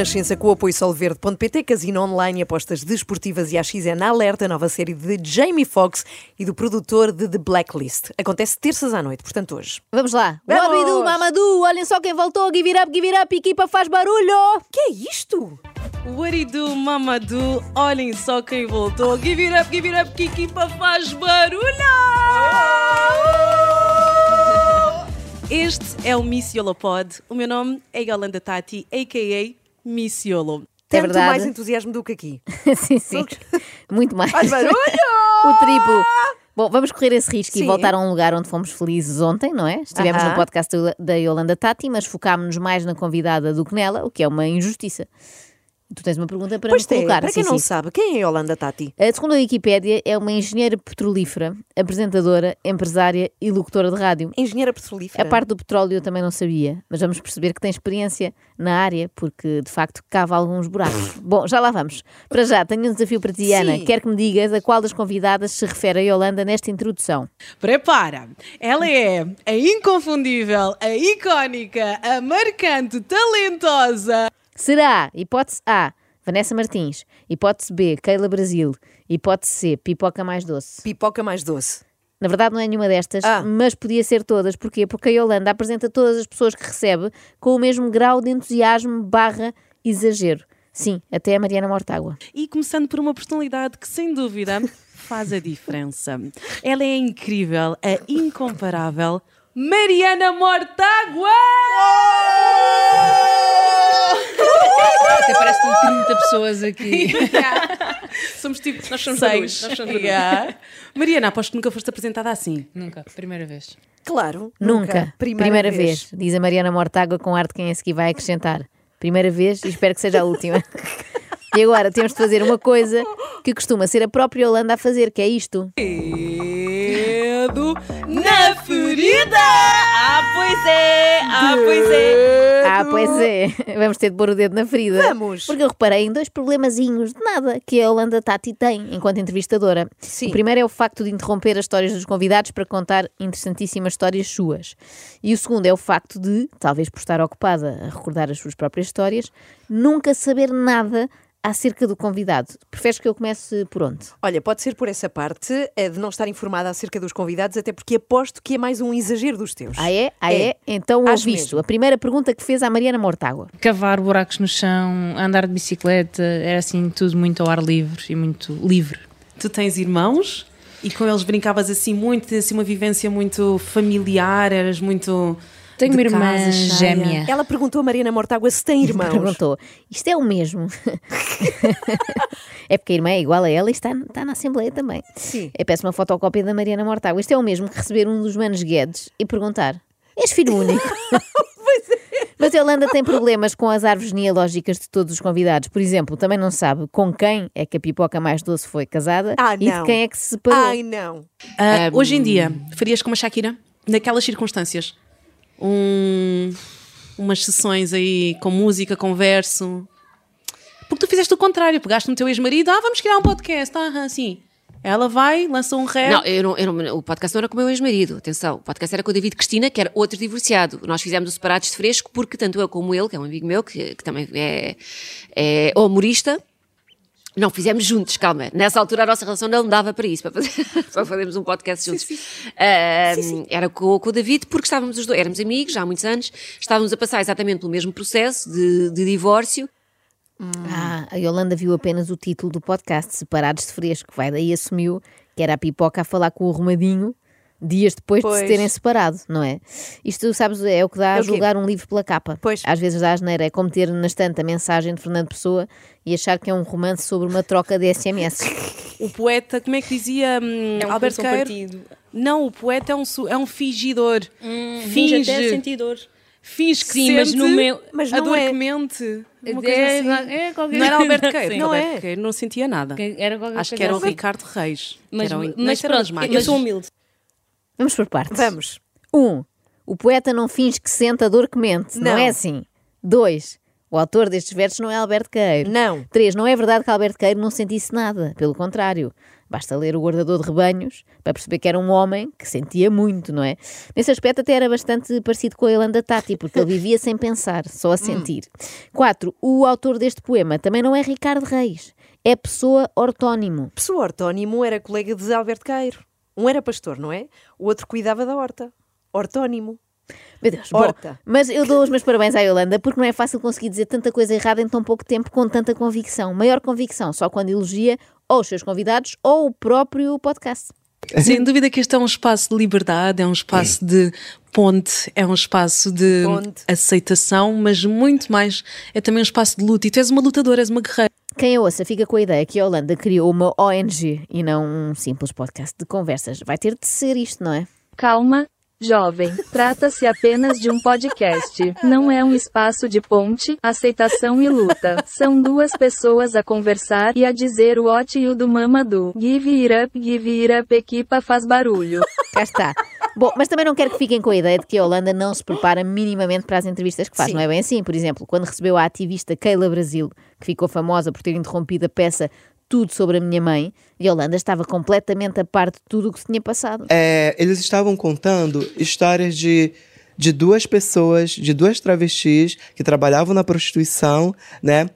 Renascença com o apoio solverde.pt, casino online, apostas desportivas e a XN na alerta, nova série de Jamie Foxx e do produtor de The Blacklist. Acontece terças à noite, portanto hoje. Vamos lá. Wabidu, Mamadou, olhem só quem voltou. Give it up, give it up, equipa faz barulho. Que é isto? Do, Mamadou? Olhem só quem voltou. Give it up, give it up, que equipa faz barulho! Este é o Miss Yolo Pod. O meu nome é Yolanda Tati, a.k.a. Miss Yolo. Tanto verdade. mais entusiasmo do que aqui. sim, sim. Muito mais. Faz barulho! o triplo. Bom, vamos correr esse risco e Sim. voltar a um lugar onde fomos felizes ontem, não é? Estivemos Aham. no podcast da- da Yolanda Tati, mas focámos-nos mais na convidada do que nela, o que é uma injustiça. Tu tens uma pergunta para Pois me é, colocar. para quem sim, não sim. sabe, quem é Yolanda Tati? A segundo a Wikipédia, é uma engenheira petrolífera, apresentadora, empresária e locutora de rádio. Engenheira petrolífera. A parte do petróleo eu também não sabia, mas vamos perceber que tem experiência na área, porque de facto cava alguns buracos. Bom, já lá vamos. Para já, tenho um desafio para ti, Ana. Sim. Quero que me digas a qual das convidadas se refere a Yolanda nesta introdução. Prepara! Ela é a inconfundível, a icónica, a marcante, talentosa. Será, hipótese A, Vanessa Martins, hipótese B, Keila Brasil, hipótese C, Pipoca Mais Doce. Pipoca mais doce. Na verdade, não é nenhuma destas, Ah. mas podia ser todas. Porquê? Porque a Yolanda apresenta todas as pessoas que recebe com o mesmo grau de entusiasmo barra exagero. Sim, até a Mariana Mortágua. E começando por uma personalidade que, sem dúvida, faz a diferença. Ela é incrível, a incomparável Mariana Mortágua! Até parece que estão 30 pessoas aqui. Somos tipo, nós somos Seis. Nós somos Yeah. Mariana, aposto que nunca foste apresentada assim. Nunca, primeira vez. Claro. Nunca. Primeira, vez. Diz a Mariana Mortágua com ar de quem a seguir vai acrescentar. Primeira vez e espero que seja a última. e agora temos de fazer uma coisa que costuma ser a própria Yolanda a fazer, que é isto. Dedo na ferida! Ah, pois é! Ah, pois é! Ah, pois é. Vamos ter de pôr o dedo na ferida. Vamos. Porque eu reparei em dois problemazinhos de nada que a Yolanda Tati tem enquanto entrevistadora. Sim. O primeiro é o facto de interromper as histórias dos convidados para contar interessantíssimas histórias suas. E o segundo é o facto de, talvez por estar ocupada a recordar as suas próprias histórias, nunca saber nada acerca do convidado. Preferes que eu comece por onde? Olha, pode ser por essa parte eh, de não estar informada acerca dos convidados, até porque aposto que é mais um exagero dos teus. Ah, é? Ah, é? Então Acho ouviste mesmo. a primeira pergunta que fez à Mariana Mortágua. Cavar buracos no chão, andar de bicicleta, era assim tudo muito ao ar livre e muito livre. Tu tens irmãos e com eles brincavas assim muito, tens assim uma vivência muito familiar, eras muito. Tenho uma irmã gêmea. Ela perguntou a Mariana Mortágua se tem irmãos. Perguntou: Isto é o mesmo? é porque a irmã é igual a ela e está, está na Assembleia também. Sim. Eu peço uma fotocópia da Mariana Mortágua. Isto é o mesmo que receber um dos manos Guedes e perguntar: És filho único? Mas a Yolanda tem problemas com as árvores genealógicas de todos os convidados. Por exemplo, também não sabe com quem é que a pipoca mais doce foi casada Ah, e não. de quem é que se separou. Ai, não. Ah, Hoje em dia, farias como a Shakira? Naquelas circunstâncias? Um, umas sessões aí com música, com verso. Porque tu fizeste o contrário, pegaste no teu ex-marido, ah, vamos criar um podcast, ah, assim. Ela vai, lança um rap. Não, eu não, eu não- o podcast não era com o meu ex-marido, atenção. O podcast era com o David Cristina, que era outro divorciado. Nós fizemos o Separados de Fresco, porque tanto eu como ele, que é um amigo meu, que, que também é, é humorista, não fizemos juntos, calma. Nessa altura a nossa relação não dava para isso, para, fazer, para fazermos um podcast juntos. Ah, Era com, com o David, porque estávamos os dois, éramos amigos já há muitos anos, estávamos a passar exatamente pelo mesmo processo de, de divórcio. Ah, a Yolanda viu apenas o título do podcast, Separados de Fresco, vai daí assumiu que era a pipoca a falar com o arrumadinho dias depois de Pois. se terem separado, não é? Isto, sabes, é o que dá É a julgar um livro pela capa. Pois. Às vezes dá asneira, é como ter na estante a mensagem de Fernando Pessoa e achar que é um romance sobre uma troca de SMS. O poeta, como é que dizia hum, É um Alberto um partido. Não, o poeta é um, é um fingidor. Finge até sentir dor. Finge que Sim, sente mas no meu- Mas a não dor é. que mente. Coisa É, assim. é qualquer- Não era Alberto Queiro. Não Alberto é. Queiro não sentia nada. Era qualquer Acho que era o assim. Ricardo Reis. que Mas- era o, mas era pronto, Eu sou humilde. Vamos por partes. Vamos. Um, o poeta não finge que sente a dor que mente. Não, Não. é assim. Dois, o autor destes versos não é Alberto Queiro. Não. Três, não é verdade que Alberto Queiro não sentisse nada. Pelo contrário. Basta ler o guardador de rebanhos para perceber que era um homem que sentia muito, não é? Nesse aspecto até era bastante parecido com a Yolanda Tati, porque ele vivia sem pensar, só a sentir. 4. O autor deste poema também não é Ricardo Reis, é pessoa ortónimo. Pessoa ortónimo era colega de Alberto Cairo. Um era pastor, não é? O outro cuidava da horta. Ortónimo. Meu Deus, Horta. bom, mas eu dou os meus parabéns à Yolanda porque não é fácil conseguir dizer tanta coisa errada em tão pouco tempo com tanta convicção. Maior convicção só quando elogia ou os seus convidados ou o próprio podcast. Sem dúvida que este é um espaço de liberdade, é um espaço de ponte, é um espaço de Ponte. aceitação, mas muito mais é também um espaço de luta. E tu és uma lutadora, és uma guerreira. Quem a ouça fica com a ideia que a Holanda criou uma ONG e não um simples podcast de conversas. Vai ter de ser isto, não é? Calma, jovem. Trata-se apenas de um podcast. Não é um espaço de ponte, aceitação e luta. São duas pessoas a conversar e a dizer o ot e o do mamadu. Give it up, give it up, equipa faz barulho. Cá está. Bom, mas também não quero que fiquem com a ideia de que a Holanda não se prepara minimamente para as entrevistas que faz. Sim. Não é bem assim. Por exemplo, quando recebeu a ativista Keila Brasil, que ficou famosa por ter interrompido a peça Tudo sobre a Minha Mãe, e a Holanda estava completamente a par de tudo o que se tinha passado. É, eles estavam contando histórias de, de duas pessoas, de duas travestis que trabalhavam na prostituição, né?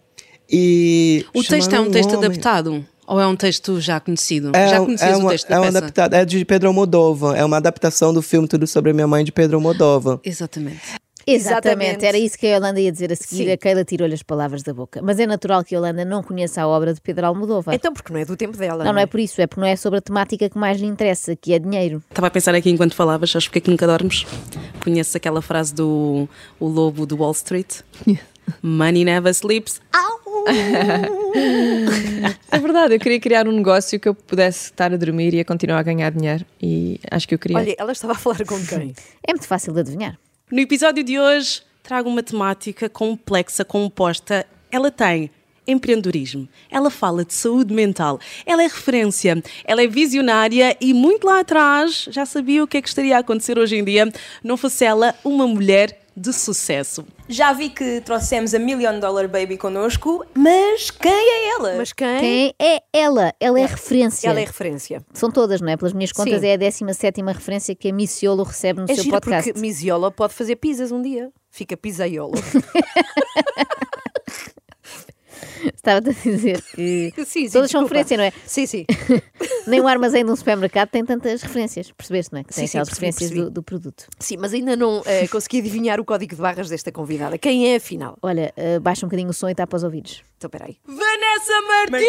E. O texto é um texto homem. adaptado? Ou é um texto já conhecido? É, já um- conhecias é o uma, texto da é peça? adaptado, é de Pedro Almodóvar. É uma adaptação do filme Tudo sobre a Minha Mãe de Pedro Almodóvar. Exatamente. Exatamente. Exatamente. era isso que a Holanda ia dizer a seguir. Sim. A Keila tirou-lhe as palavras da boca. Mas é natural que a Holanda não conheça a obra de Pedro Almodóvar. Então, porque não é do tempo dela. Não, não é por isso, é porque não é sobre a temática que mais lhe interessa, que é dinheiro. Estava a pensar aqui enquanto falavas, porque é que nunca dormes? Conheces aquela frase do o lobo do Wall Street? Money never sleeps. É verdade, eu queria criar um negócio que eu pudesse estar a dormir e a continuar a ganhar dinheiro. E acho que eu queria. Olha, ela estava a falar com quem? É muito fácil de adivinhar. No episódio de hoje, trago uma temática complexa, composta. Ela tem empreendedorismo, ela fala de saúde mental, ela é referência, ela é visionária e muito lá atrás já sabia o que é que estaria a acontecer hoje em dia, não fosse ela uma mulher de sucesso. Já vi que trouxemos a Million Dollar Baby connosco, mas quem é ela? Mas quem? Quem é ela? Ela é referência. Ela é referência. São todas, não é? Pelas minhas contas, Sim. é a 17 referência que a Missiolo recebe no É seu giro podcast. porque Misiola pode fazer pizzas um dia. Fica pizzaiolo. Estava-te a dizer que sim, sim, todas são desculpa. referência, não é? Sim, sim. Nem o armazém de um supermercado tem tantas referências, percebeste, não é? Que tem Sim, sim, aquelas percebi, referências do, do produto. Sim, mas ainda não eh, consegui adivinhar o código de barras desta convidada. Quem é, afinal? Olha, eh, baixa um bocadinho o som e tapa os ouvidos. Então, peraí. Vanessa Martins!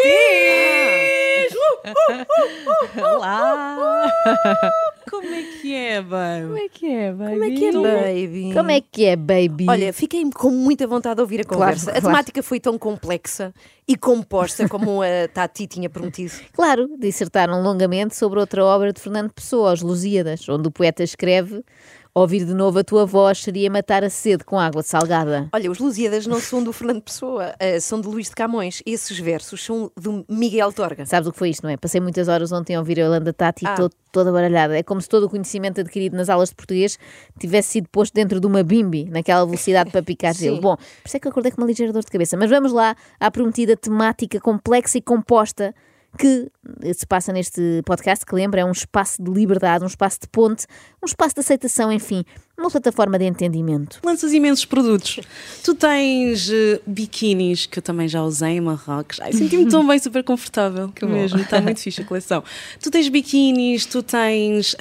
Olá! Como é que é, babe? Como é que é, baby? Como é que é, baby? Como é que é, baby? Olha, fiquei com muita vontade de ouvir a Claro, conversa. claro. A temática foi tão complexa e composta como a Tati tinha prometido. Claro, dissertaram longamente sobre outra obra de Fernando Pessoa, Os Lusíadas, onde o poeta escreve Ouvir de novo a tua voz seria matar a sede com água salgada. Olha, os Lusíadas não são do Fernando Pessoa, eh, são de Luís de Camões. Esses versos são do Miguel Torga. Sabes o que foi isto, não é? Passei muitas horas ontem a ouvir a Yolanda Tati e Ah. estou toda baralhada. É como se todo o conhecimento adquirido nas aulas de português tivesse sido posto dentro de uma bimbi, naquela velocidade para picar gelo. Bom, por isso é que eu acordei com uma ligeira dor de cabeça. Mas vamos lá à prometida temática complexa e composta que se passa neste podcast, que lembra, é um espaço de liberdade, um espaço de ponte, um espaço de aceitação, enfim, uma plataforma de entendimento. Lanças imensos produtos. Tu tens eh, biquinis, que eu também já usei em Marrocos. Ai, senti-me tão bem, super confortável. Que mesmo, está muito fixe a coleção. Tu tens biquinis, tu tens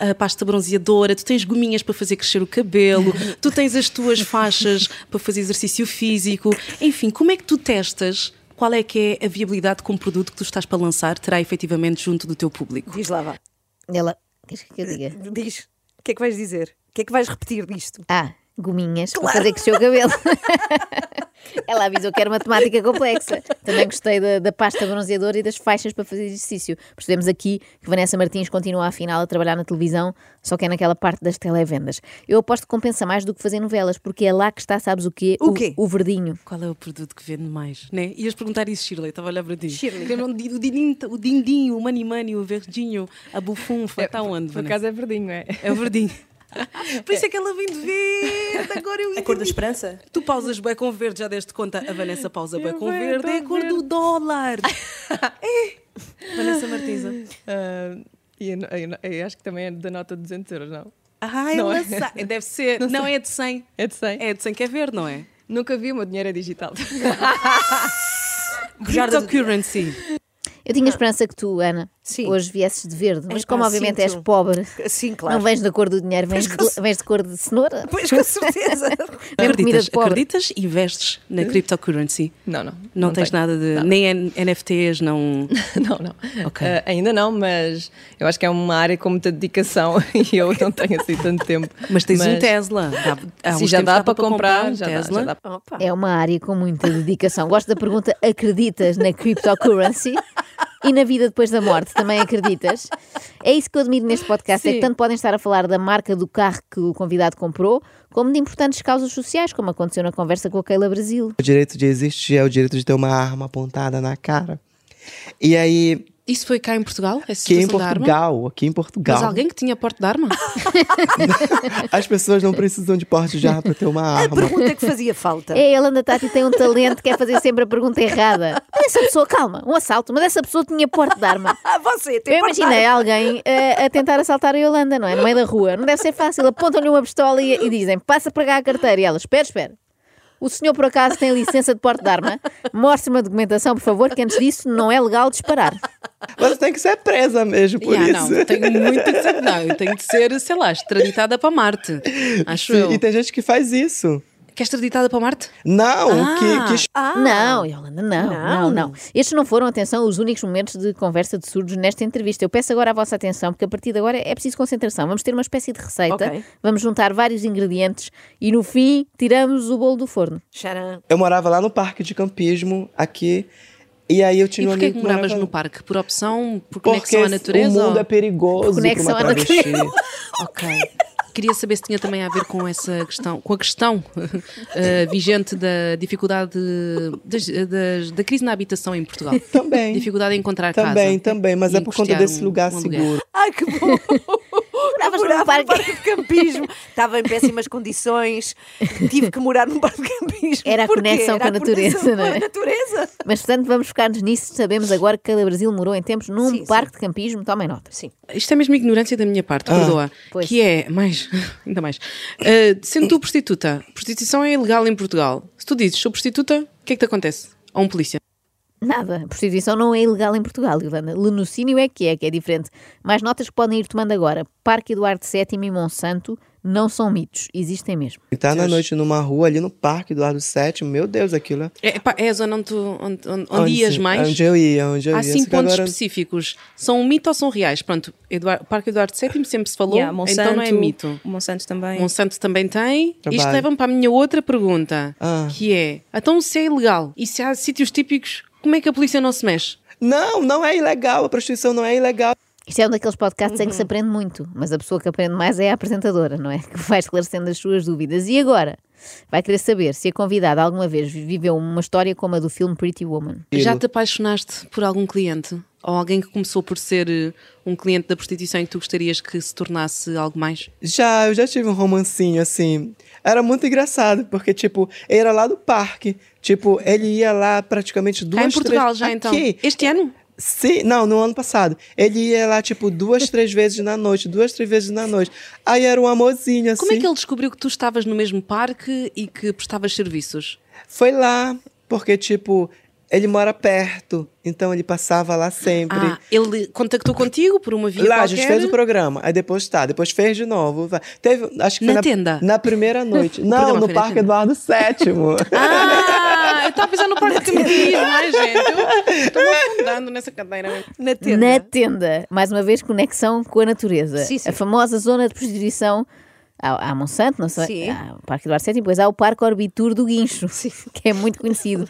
a pasta bronzeadora, tu tens gominhas para fazer crescer o cabelo, tu tens as tuas faixas para fazer exercício físico. Enfim, como é que tu testas? Qual é que é a viabilidade que um produto que tu estás para lançar terá efetivamente junto do teu público? Diz lá, vá. Ela, queres que eu diga? Diz. O que é que vais dizer? O que é que vais repetir disto? Ah, gominhas para fazer crescer o cabelo. Ela avisou que era uma temática complexa. Também gostei da, da pasta bronzeadora e das faixas para fazer exercício. Percebemos aqui que Vanessa Martins continua afinal a trabalhar na televisão, só que é naquela parte das televendas. Eu aposto que compensa mais do que fazer novelas, porque é lá que está, sabes o quê? O quê? O verdinho. Qual é o produto que vende mais? Né? Ias perguntar isso, Shirley, estava a olhar para ti. Shirley. O dindim, o dindim, o mani mani, o verdinho, a bufunfa, está onde, Por acaso é verdinho, é? É o verdinho. Por isso é que ela vem de verde, agora eu A cor da entendi. esperança? Tu pausas bem com verde, já deste conta? A Vanessa pausa bem com verde, é a cor do dólar. É, Vanessa Martisa. Ah, e eu, eu- eu acho que também é da nota de 200 euros, não? Ah, Não ela é? sabe. Deve ser. Não, é de 100. É de 100? É de 100 que é verde, não é? Nunca vi, o meu dinheiro é digital. Cryptocurrency. Eu tinha esperança que tu, Ana, Sim. hoje viesses de verde, mas Epá, como obviamente és sinto. pobre, Sim, claro. não vens da cor do dinheiro, vens, de, vens de cor de cenoura. Pois, com certeza. Nem Acreditas, acreditas e investes na cryptocurrency? Não, não. Não, tens tenho. nada de. Nem N- NFTs, não. Não, não. Ok. Ah, ainda não, mas eu acho que é uma área com muita dedicação e eu não tenho assim tanto tempo. Mas tens um Tesla. Dá, há Sim, já dá dava para comprar, um já dá, Tesla. já dá. É uma área com muita dedicação. Gosto da pergunta: acreditas na cryptocurrency? E na vida depois da morte, também acreditas? É isso que eu admiro neste podcast: é que Sim. tanto podem estar a falar da marca do carro que o convidado comprou, como de importantes causas sociais, como aconteceu na conversa com a Keila Brasil. O direito de existir é o direito de ter uma arma apontada na cara. E aí, Isso foi cá em Portugal? Aqui em? Portugal, aqui em Portugal, Mas alguém que tinha porte de arma? as pessoas não precisam de porte de arma para ter uma A arma. pergunta que fazia falta. É, a Landa Tati tem um talento que é fazer sempre a pergunta errada. Mas essa pessoa, calma, um assalto, mas essa pessoa tinha porte de arma. Ah, você tem Eu imaginei alguém eh, a tentar assaltar a Yolanda, não é? No meio da rua. Não deve ser fácil. Apontam-lhe uma pistola e, e dizem: passa para cá a carteira. E ela: espera, espera. O senhor, por acaso, tem licença de porte de arma? Mostre uma documentação, por favor, que antes disso não é legal disparar. Mas tem que ser presa mesmo por Yeah, isso. não, tenho muito que ser. Não, eu tenho de ser, sei lá, extraditada para Marte. Acho Sim, eu. e tem gente que faz isso. Que é extraditada para Marte? Não, Ah. que, que Não, Yolanda, não, não, Não. não, Estes não foram, atenção, os únicos momentos de conversa de surdos nesta entrevista. Eu peço agora a vossa atenção, porque a partir de agora é preciso concentração. Vamos ter uma espécie de receita, Ok. vamos juntar vários ingredientes e no fim tiramos o bolo do forno. Eu morava lá no parque de campismo, aqui, e aí eu tinha E um amigo que moravas morava- no parque? Por opção? Por Porque conexão à natureza? o mundo ou- é perigoso Conexão para à natureza. Ok. Queria saber se tinha também a ver com essa questão, com a questão eh, vigente da dificuldade das- das- da crise na habitação em Portugal. Também. Dificuldade em encontrar casa. Também, também, mas é por conta desse um- lugar um seguro. Ai, que bom! Eu Moravas num parque. de campismo. Estava em péssimas condições. Tive que morar num parque de campismo. Era a conexão Era com a natureza, não é? Natureza. Mas, portanto, vamos focar-nos nisso. Sabemos agora que cada Brasil morou em tempos num Sim, parque de campismo. Tomem nota. Sim. Isto é mesmo ignorância da minha parte, perdoa. Pois. Que é, mais, ainda mais. Eh, sendo tu prostituta, prostituição é ilegal em Portugal. Se tu dizes sou prostituta, o que é que te acontece? A um polícia. Nada. A prostituição não é ilegal em Portugal, Yolanda. Lenocínio é que é, que é diferente. Mais notas que podem ir tomando agora. Parque Eduardo VII e Monsanto não são mitos. Existem mesmo. Estar na noite numa rua ali no parque do lado 7, meu Deus, aquilo é. É, é a zona onde, tu, onde, onde, onde ias sim, mais? Onde eu ia, onde eu Há ia. assim Só que pontos agora- específicos. São um mito ou são reais? Pronto, Eduardo, Parque Eduardo VII sempre se falou, Yeah, Monsanto, então não é mito. Monsanto também. Monsanto também tem. Trabalho. Isto leva-me para a minha outra pergunta, Ah. que é: então se é ilegal e se há sítios típicos, como é que a polícia não se mexe? Não, não é ilegal, a prostituição não é ilegal. Isto é um daqueles podcasts em Uhum. que se aprende muito, mas a pessoa que aprende mais é a apresentadora, não é? Que vai esclarecendo as suas dúvidas. E agora? Vai querer saber se a convidada alguma vez viveu uma história como a do filme Pretty Woman. Já te apaixonaste por algum cliente? Ou alguém que começou por ser eh, um cliente da prostituição e que tu gostarias que se tornasse algo mais? Já, eu já tive um romancinho assim. Era muito engraçado, porque, tipo, ele era lá do parque. Tipo, ele ia lá praticamente duas, Cá em Portugal três... já então? Aqui. Este ano? Sim, não, no ano passado. Ele ia lá, tipo, duas, três vezes na noite, duas, três vezes na noite. Aí era um amorzinho, assim. Como é que ele descobriu que tu estavas no mesmo parque e que prestavas serviços? Foi lá, porque, tipo, ele mora perto, então ele passava lá sempre. Ah, ele contactou contigo por uma via Lá, a qualquer? gente fez o programa, aí depois tá, depois fez de novo. Teve, acho que Na foi tenda? Na primeira noite. Não, programa no na Parque? Eduardo VII. Ah, eu estava pensando no parque de campismo, ai gente. Eu estou-me afundando nessa cadeira. Na tenda. Na tenda, mais uma vez, conexão com a natureza. Sim, sim. A famosa zona de prostituição. Há, há Monsanto, não sei, Sim. há o Parque Eduardo VII, depois há o Parque Orbitur do Guincho, que é muito conhecido.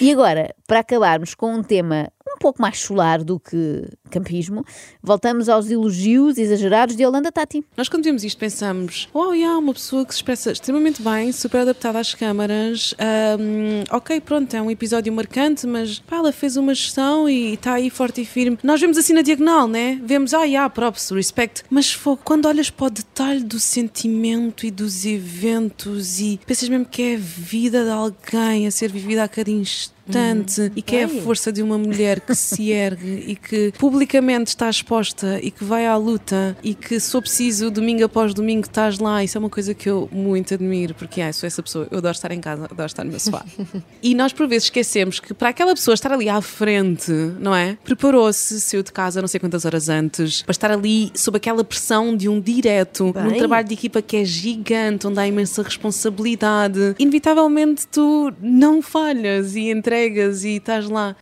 E agora, para acabarmos com um tema um pouco mais solar do que campismo, voltamos aos elogios exagerados de Yolanda Tati. Nós quando vemos isto pensamos, oh, yeah, uma pessoa que se expressa extremamente bem, super adaptada às câmaras, ahm, ok, pronto, é um episódio marcante, mas pá, ela fez uma gestão e está aí forte e firme. Nós vemos assim na diagonal, né? Vemos, ah, yeah, props, respect, mas fogo, quando olhas para o detalhe do sentimento e dos eventos e pensas mesmo que é a vida de alguém a ser vivida a cada instante importante e que é a força de uma mulher que se ergue e que publicamente está exposta e que vai à luta e que, se for preciso, domingo após domingo estás lá. Isso é uma coisa que eu muito admiro, porque ai, sou essa pessoa. Eu adoro estar em casa, adoro estar no meu sofá. e nós, por vezes, esquecemos que para aquela pessoa estar ali à frente, não é? Preparou-se, saiu de casa não sei quantas horas antes, para estar ali sob aquela pressão de um direto, num Bem. trabalho de equipa que é gigante, onde há imensa responsabilidade. Inevitavelmente tu não falhas e entregas e estás lá.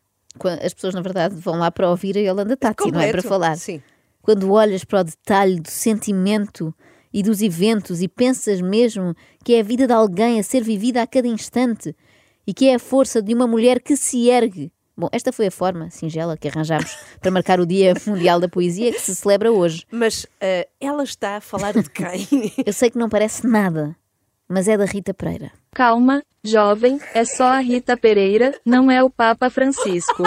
As pessoas, na verdade, vão lá para ouvir a Yolanda Tati, não é para Completo. falar. Sim. Quando olhas para o detalhe do sentimento e dos eventos e pensas mesmo que é a vida de alguém a ser vivida a cada instante e que é a força de uma mulher que se ergue. Bom, esta foi a forma singela que arranjámos para marcar o Dia Mundial da Poesia que se celebra hoje. Mas eh, ela está a falar de quem? Eu sei que não parece nada, mas é da Rita Pereira. Calma, jovem, é só a Rita Pereira, não é o Papa Francisco.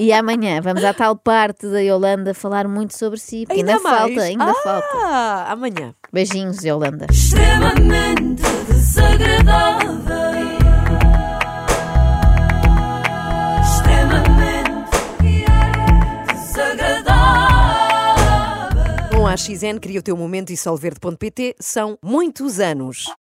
E amanhã vamos à tal parte da Yolanda falar muito sobre si, porque ainda, mais? falta, ainda ah, falta. amanhã. Beijinhos, Yolanda. extremamente desagradável. Extremamente desagradável. Com a XN, cria o teu momento e solverde.pt são muitos anos.